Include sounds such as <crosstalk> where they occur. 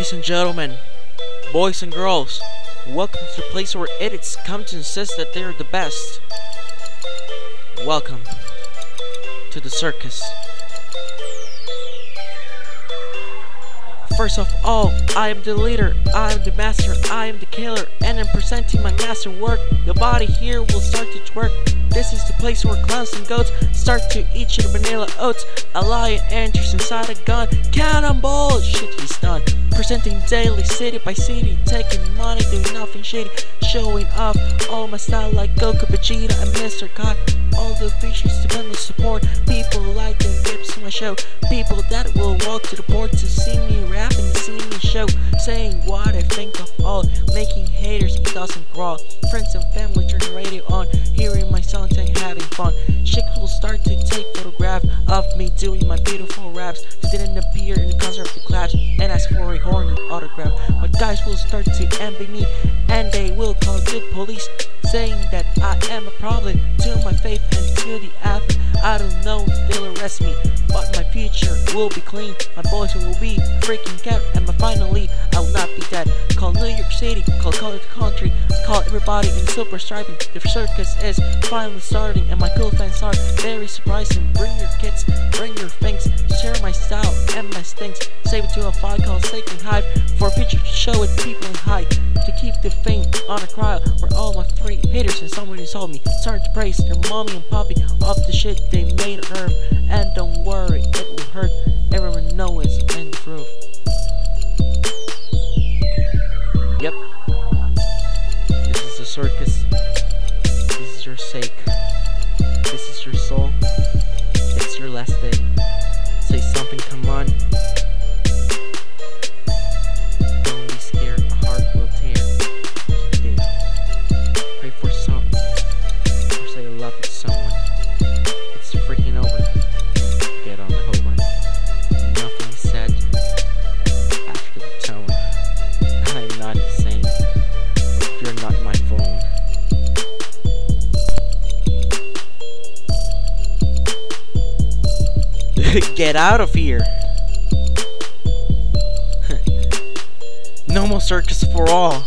Ladies and gentlemen, boys and girls, welcome to the place where idiots come to insist that they are the best. Welcome to the circus. First of all, I am the leader, I am the master, I am the killer, and I'm presenting my masterwork. The body here will start to twerk. This is the place where clowns and goats start to eat your vanilla oats. A lion enters inside a gun. Cannonball! Shit, he's done. Presenting daily, city by city, taking money, doing nothing shady. Showing off all my style like Goku, Vegeta, and Mr. God. All the features depend on support. People like and gives to my show. People that will walk to the port to see me rap Saying what I think of all. Making haters, it doesn't crawl. Friends and family turn the radio on. Hearing my songs and having fun. Chicks will start to take photograph of me doing my beautiful raps. Didn't appear in the concert of the claps and ask for a horny autograph. But guys will start to envy me and they will call the police saying that I am a problem to my faith me, but my future will be clean. My boys will be freaking out, and my finally I will not be dead. Call New York City, call Color Country, call everybody in super striping. The circus is finally starting, and my cool fans are very surprising. Bring your kids, bring your things, share my style and my stinks. Save it to a file called Sacred Hive for a picture to show it people in high. To keep the fame on a crowd where all my free haters and insult me. Start to praise their mommy and poppy off the shit they made earth. And don't worry, it will hurt. Everyone knows it's and truth. Yep. This is the circus. This is your sake. <laughs> Get out of here! <laughs> no more circus for all.